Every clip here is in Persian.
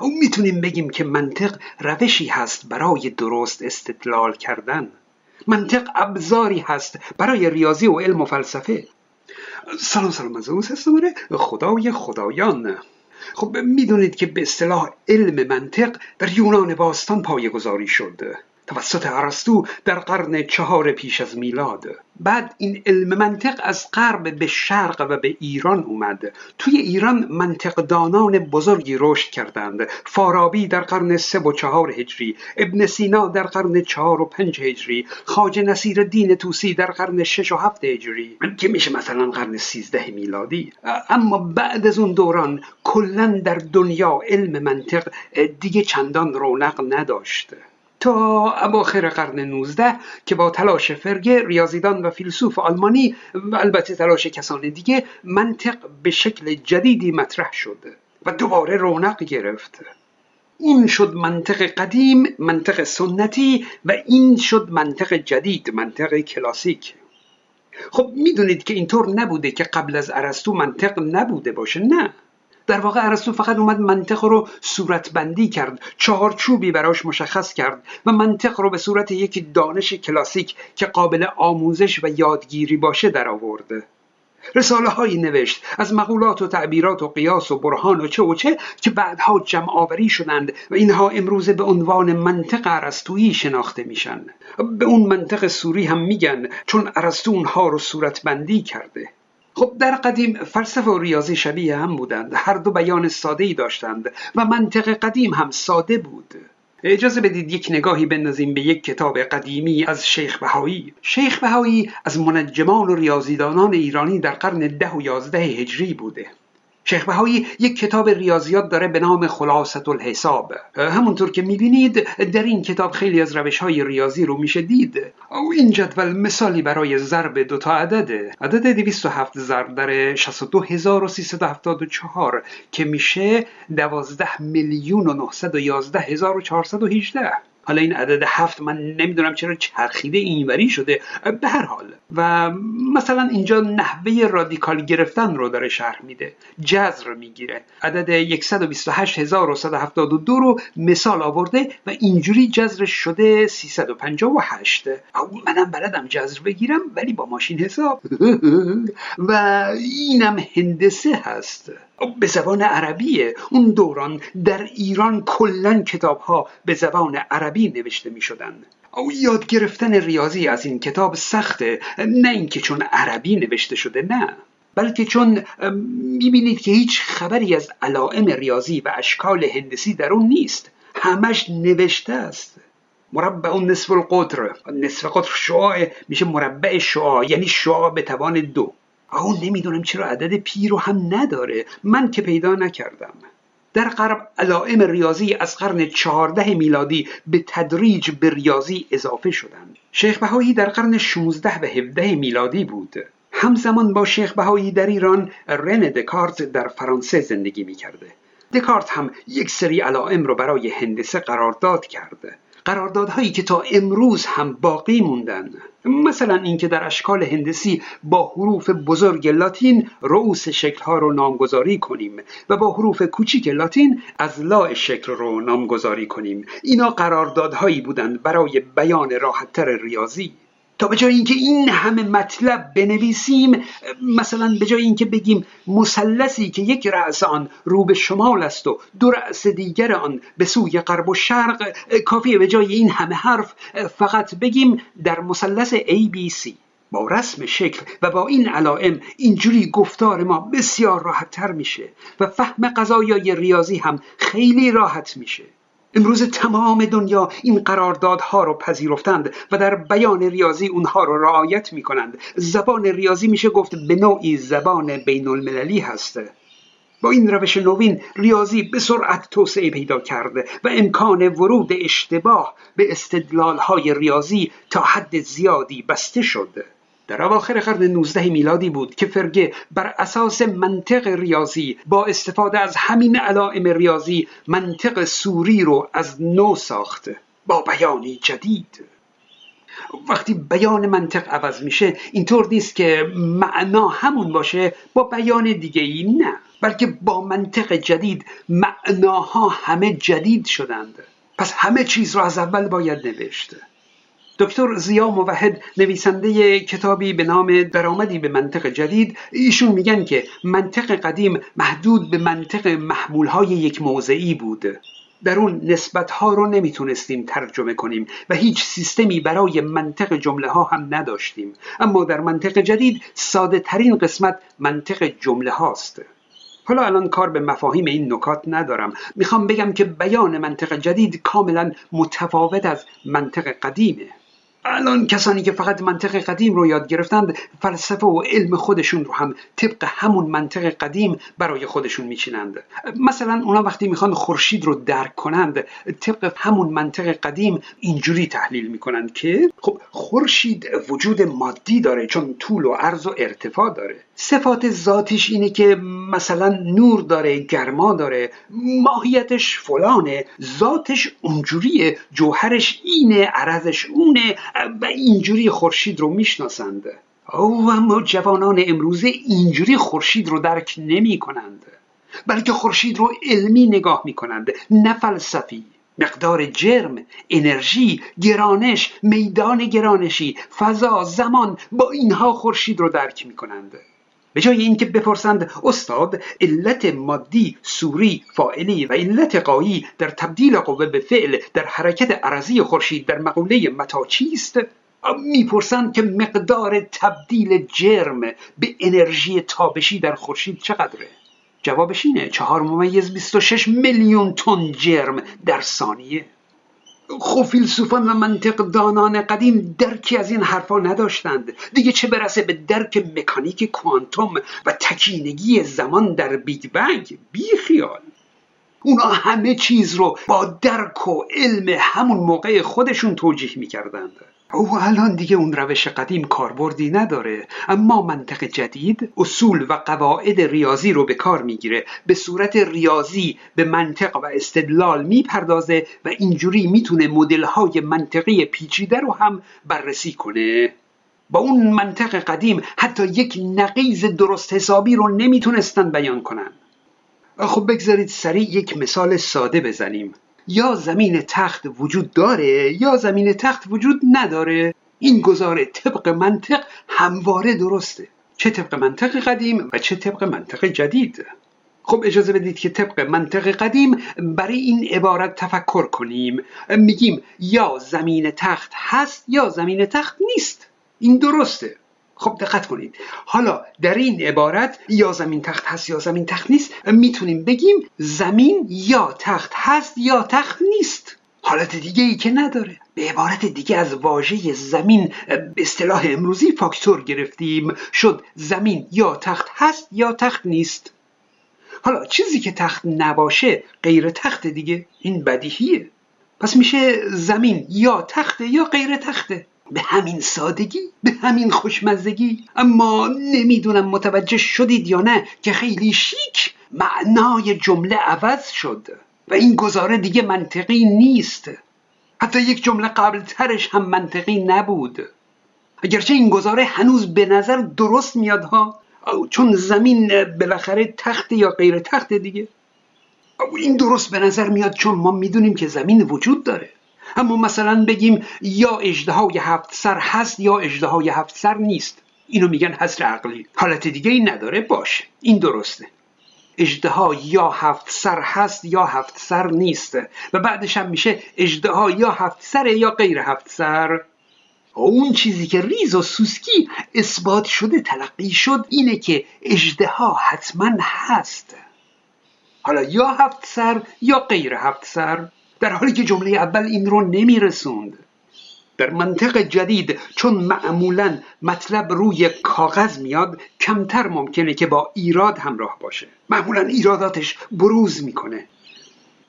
او می‌تونیم بگیم که منطق روشی هست برای درست استدلال کردن. منطق ابزاری هست برای ریاضی و علم و فلسفه. سلام سلام از اون خدای خدایان. خب می‌دونید که به اصطلاح علم منطق در یونان باستان پایگذاری شد. توسط ارسطو در قرن چهار پیش از میلاد. بعد این علم منطق از غرب به شرق و به ایران اومد. توی ایران منطقدانان بزرگی رشد کردند. فارابی در قرن سه و چهار هجری ابن سینا در قرن چهار و پنج هجری خاج نصیر دین توسی در قرن شش و هفت هجری. که میشه مثلا قرن سیزده میلادی. اما بعد از اون دوران کلا در دنیا علم منطق دیگه چندان رونق نداشته تا اواخر قرن 19 که با تلاش فرگه ریاضیدان و فیلسوف آلمانی و البته تلاش کسان دیگه منطق به شکل جدیدی مطرح شد و دوباره رونق گرفت. این شد منطق قدیم منطق سنتی و این شد منطق جدید منطق کلاسیک. خب می‌دونید که اینطور نبوده که قبل از ارسطو منطق نبوده باشه نه. در واقع ارسطو فقط اومد منطق رو صورتبندی کرد چهارچوبی براش مشخص کرد و منطق رو به صورت یک دانش کلاسیک که قابل آموزش و یادگیری باشه در آورده رساله هایی نوشت از مقولات و تعبیرات و قیاس و برهان و چه و چه که بعدها جمع آوری شدند و اینها امروزه به عنوان منطق ارسطویی شناخته میشن. به اون منطق سوری هم میگن چون ارسطو اونها رو صورتبندی کرده. خب در قدیم فلسفه و ریاضی شبیه هم بودند. هر دو بیان ساده ای داشتند و منطق قدیم هم ساده بود. اجازه بدید یک نگاهی بندازیم به یک کتاب قدیمی از شیخ بهایی. شیخ بهایی از منجمان و ریاضیدانان ایرانی در قرن ده و یازده هجری بوده. شیخ بهایی یک کتاب ریاضیات داره به نام خلاصت الحساب همونطور که می‌بینید در این کتاب خیلی از روش های ریاضی رو میشه دید. او این جدول مثالی برای ضرب دو تا عدده عدد 207 ضرب در 62374 که میشه 12 میلیون و 911 هزار و 418 حالا این عدد هفت من نمی‌دونم چرا چرخیده اینوری شده به هر حال. و مثلا اینجا نحوه رادیکال گرفتن رو داره شرح میده جذر می‌گیره. عدد 128172 رو مثال آورده و اینجوری جذرش شده 358 منم بلدم جذر بگیرم ولی با ماشین حساب. و اینم هندسه هست. به زبان عربیه. اون دوران در ایران کلا کتاب ها به زبان عربی نوشته می شدن او یاد گرفتن ریاضی از این کتاب سخته نه اینکه چون عربی نوشته شده نه. بلکه چون می‌بینید که هیچ خبری از علائم ریاضی و اشکال هندسی در اون نیست. همش نوشته است. مربع نصف القطر. نصف قطر شعاع میشه مربع شعاع یعنی شعاع به توان دو. آه نمی‌دونم چرا عدد پی رو هم نداره. من که پیدا نکردم. در غرب علائم ریاضی از قرن چهارده میلادی به تدریج به ریاضی اضافه شدند. شیخ بهایی در قرن 16 و 17 میلادی بود. همزمان با شیخ بهایی در ایران رن دکارت در فرانسه زندگی می کرده دکارت هم یک سری علائم رو برای هندسه قرارداد کرده. قراردادهایی که تا امروز هم باقی موندن. مثلا اینکه در اشکال هندسی با حروف بزرگ لاتین رؤوس شکلها رو نامگذاری کنیم و با حروف کوچیک لاتین از لا شکل رو نامگذاری کنیم. اینا قراردادهایی بودند برای بیان راحتتر ریاضی. تا به جای اینکه این همه مطلب بنویسیم مثلا به جای اینکه بگیم مثلثی که یک رأس آن رو به شمال است و دو رأس دیگر آن به سوی غرب و شرق کافیه به جای این همه حرف فقط بگیم در مثلث ABC با رسم شکل و با این علائم اینجوری گفتار ما بسیار راحت تر میشه و فهم قضایای ریاضی هم خیلی راحت میشه. امروز تمام دنیا این قراردادها رو پذیرفتند و در بیان ریاضی اونها رو رعایت می کنند زبان ریاضی میشه گفت به نوعی زبان بین المللی هست. با این روش نوین ریاضی به سرعت توسعه پیدا کرده و امکان ورود اشتباه به استدلال ریاضی تا حد زیادی بسته شده در اواخر قرن 19 میلادی بود که فرگه بر اساس منطق ریاضی با استفاده از همین علائم ریاضی منطق سوری رو از نو ساخته با بیانی جدید. وقتی بیان منطق عوض میشه اینطور نیست که معنا همون باشه با بیان دیگه ای نه بلکه با منطق جدید معناها همه جدید شدند. پس همه چیز رو از اول باید نوشته دکتر زیا موحد نویسنده کتابی به نام درآمدی به منطق جدید. ایشون میگن که منطق قدیم محدود به منطق محمولهای یک موضعی بود. در اون نسبت ها رو نمی‌تونستیم ترجمه کنیم و هیچ سیستمی برای منطق جمله ها هم نداشتیم. اما در منطق جدید ساده ترین قسمت منطق جمله هاست حالا الان کار به مفاهیم این نکات ندارم. می‌خوام بگم که بیان منطق جدید کاملا متفاوت از منطق قدیمه. الان کسانی که فقط منطق قدیم رو یاد گرفتند فلسفه و علم خودشون رو هم طبق همون منطق قدیم برای خودشون میچینند. مثلا اونا وقتی می‌خوان خورشید رو درک کنند طبق همون منطق قدیم اینجوری تحلیل می‌کنند که خب خورشید وجود مادی داره چون طول و عرض و ارتفاع داره. صفات ذاتش اینه که مثلا نور داره گرما داره ماهیتش فلانه ذاتش اونجوریه جوهرش اینه عرضش اونه و اینجوری خورشید رو می‌شناسند او اما جوانان امروزه اینجوری خورشید رو درک نمی کنند بلکه خورشید رو علمی نگاه می کنند نه فلسفی مقدار جرم، انرژی، گرانش، میدان گرانشی، فضا، زمان با اینها خورشید رو درک می کنند به جای اینکه بپرسند استاد علت مادی سوری فاعلی و علت قایی در تبدیل قوه به فعل در حرکت عرضی خورشید در مقوله متا چیست؟ می‌پرسند که مقدار تبدیل جرم به انرژی تابشی در خورشید چقدره؟ جوابش اینه چهار ممیز 26 میلیون تن جرم در ثانیه. خب فیلسوفان و منطق دانان قدیم درکی از این حرفا نداشتند. دیگه چه برسه به درک مکانیک کوانتوم و تکینگی زمان در بیگ بنگ؟ بی خیال اونا همه چیز رو با درک و علم همون موقع خودشون توجیه می‌کردند. او الان دیگه اون روش قدیم کاربردی نداره. اما منطق جدید اصول و قواعد ریاضی رو به کار می‌گیره. به صورت ریاضی به منطق و استدلال می‌پردازه و اینجوری می‌تونه مدل های منطقی پیچیده رو هم بررسی کنه. با اون منطق قدیم حتی یک نقیز درست حسابی رو نمی‌تونستن بیان کنن. خب بگذارید سریع یک مثال ساده بزنیم. یا زمین تخت وجود داره یا زمین تخت وجود نداره. این گزاره طبق منطق همواره درسته. چه طبق منطق قدیم و چه طبق منطق جدید. خب اجازه بدید که طبق منطق قدیم برای این عبارت تفکر کنیم. میگیم یا زمین تخت هست یا زمین تخت نیست. این درسته. خب دقت کنید. حالا در این عبارت یا زمین تخت هست یا زمین تخت نیست می‌تونیم بگیم زمین یا تخت هست یا تخت نیست. حالت دیگه ای که نداره. به عبارت دیگه از واژه زمین به اصطلاح امروزی فاکتور گرفتیم. شد زمین یا تخت هست یا تخت نیست. حالا چیزی که تخت نباشه غیر تخت دیگه. این بدیهیه. پس میشه زمین یا تخته یا غیر تخته. به همین سادگی به همین خوشمزگی. اما نمی‌دونم متوجه شدید یا نه که خیلی شیک معنای جمله عوض شد و این گزاره دیگه منطقی نیست. حتی یک جمله قبل ترش هم منطقی نبود. اگرچه این گزاره هنوز به نظر درست میاد ها چون زمین بالاخره تخت یا غیر تخت دیگه. این درست به نظر میاد چون ما می‌دونیم که زمین وجود داره. اما مثلا بگیم یا اجدهای هفت سر هست یا اجدهای هفت سر نیست. اینو میگن حصر عقلی. حالت دیگه ای نداره باشه. این درسته. اجدها یا هفت سر هست یا هفت سر نیست. و بعدش هم میشه اجدها یا هفت سر یا غیر هفت سر. اون چیزی که ریز و سوسکی اثبات شده تلقی شد اینه که اجدها حتما هست. حالا یا هفت سر یا غیر هفت سر. در حالی که جمله اول این رو نمیرسوند. در منطق جدید چون معمولا مطلب روی کاغذ میاد کمتر ممکنه که با ایراد همراه باشه. معمولا ایراداتش بروز می‌کنه.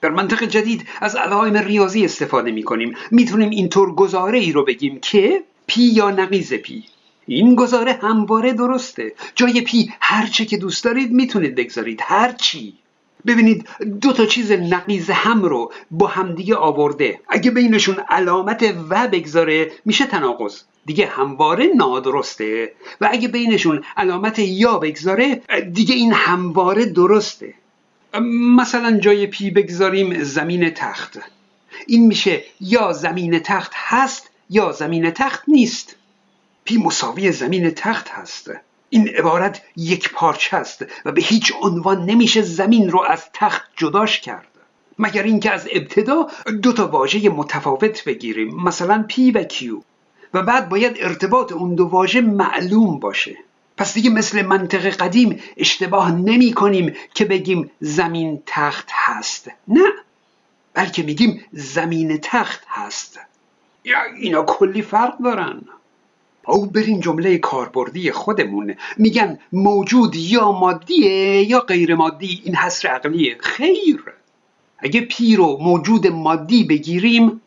در منطق جدید از علائم ریاضی استفاده می‌کنیم. می‌تونیم اینطور گزاره ای رو بگیم که P یا نقیض P. این گزاره همواره درسته. جای P هرچه که دوست دارید می‌تونید بگذارید. هرچی ببینید دو تا چیز نقیض هم رو با همدیگه آورده. اگه بینشون علامت و بگذاره میشه تناقض. دیگه همواره نادرسته. و اگه بینشون علامت یا بگذاره دیگه این همواره درسته. مثلا جای P بگذاریم زمین تخت. این میشه یا زمین تخت هست یا زمین تخت نیست. P مساوی زمین تخت هست. این عبارت یک پارچه است و به هیچ عنوان نمیشه زمین رو از تخت جداش کرد. مگر اینکه از ابتدا دو تا واژه متفاوت بگیریم مثلا P و Q و بعد باید ارتباط اون دو واژه معلوم باشه. پس دیگه مثل منطق قدیم اشتباه نمی کنیم که بگیم زمین تخت هست. نه بلکه میگیم زمین تخت هست. یا اینا کلی فرق دارن. او بریم جمله کاربردی خودمون میگن موجود یا مادیه یا غیر مادی. این حسر عقلیه. خیر. اگه پی رو موجود مادی بگیریم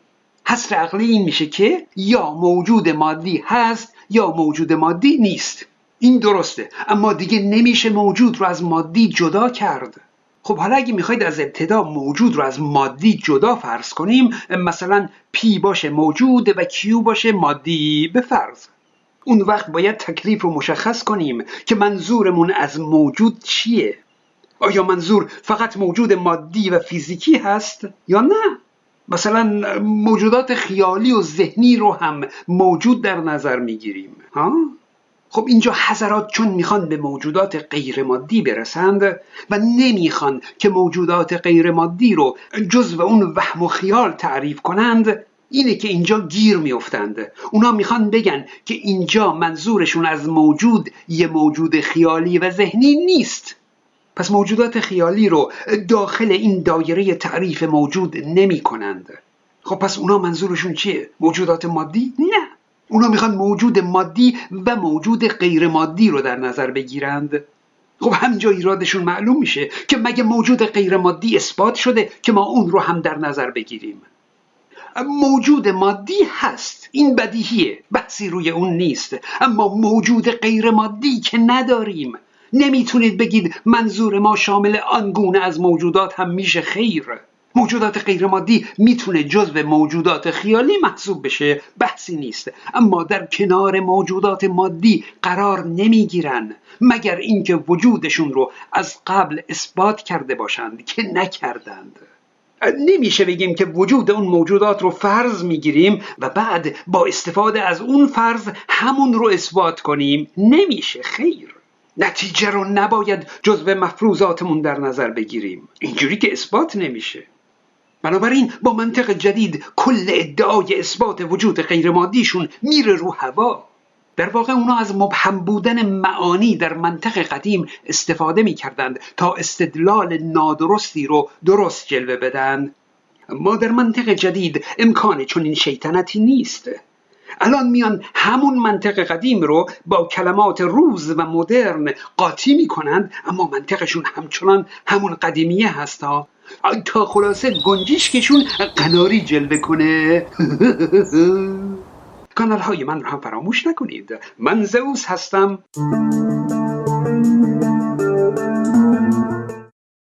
حسر عقلی این میشه که یا موجود مادی هست یا موجود مادی نیست. این درسته. اما دیگه نمیشه موجود رو از مادی جدا کرد. خب حالا اگه می‌خواید از ابتدا موجود رو از مادی جدا فرض کنیم مثلا پی باشه موجود و کیو باشه مادی به اون وقت باید تکلیف رو مشخص کنیم که منظورمون از موجود چیه. آیا منظور فقط موجود مادی و فیزیکی هست یا نه؟ مثلا موجودات خیالی و ذهنی رو هم موجود در نظر می‌گیریم ها؟ خب اینجا حضرات چون می‌خوان به موجودات غیر مادی برسند و نمی‌خوان که موجودات غیر مادی رو جزو اون وهم و خیال تعریف کنند اینه که اینجا گیر میافتند. اونا می‌خوان بگن که اینجا منظورشون از موجود یه موجود خیالی و ذهنی نیست. پس موجودات خیالی رو داخل این دایره تعریف موجود نمی کنند خب پس اونا منظورشون چیه؟ موجودات مادی؟ نه. اونا می‌خوان موجود مادی و موجود غیر مادی رو در نظر بگیرند. خب همینجا ایرادشون معلوم میشه که مگه موجود غیر مادی اثبات شده که ما اون رو هم در نظر بگیریم. موجود مادی هست. این بدیهیه. بحثی روی اون نیست. اما موجود غیر مادی که نداریم. نمی‌تونید بگید منظور ما شامل آنگونه از موجودات هم میشه خیر. موجودات غیرمادی می‌تونه جزو موجودات خیالی محسوب بشه. بحثی نیست. اما در کنار موجودات مادی قرار نمی‌گیرن. مگر اینکه وجودشون رو از قبل اثبات کرده باشند که نکردند. نمیشه بگیم که وجود اون موجودات رو فرض می‌گیریم و بعد با استفاده از اون فرض همون رو اثبات کنیم. نمیشه خیر. نتیجه رو نباید جزو مفروضاتمون در نظر بگیریم. اینجوری که اثبات نمیشه. بنابراین با منطق جدید کل ادعای اثبات وجود غیرمادیشون میره رو هوا. در واقع اونا از مبهم بودن معانی در منطق قدیم استفاده می‌کردند تا استدلال نادرستی رو درست جلوه بدن. ما در منطق جدید امکان این شیطنتی نیست. الان میان همون منطق قدیم رو با کلمات روز و مدرن قاطی می‌کنند اما منطقشون همچنان همون قدیمیه هست ها. تا خلاصه گنجیشکشون قناری جلوه کنه. کانال های من رو هم فراموش نکنید. من زئوس هستم.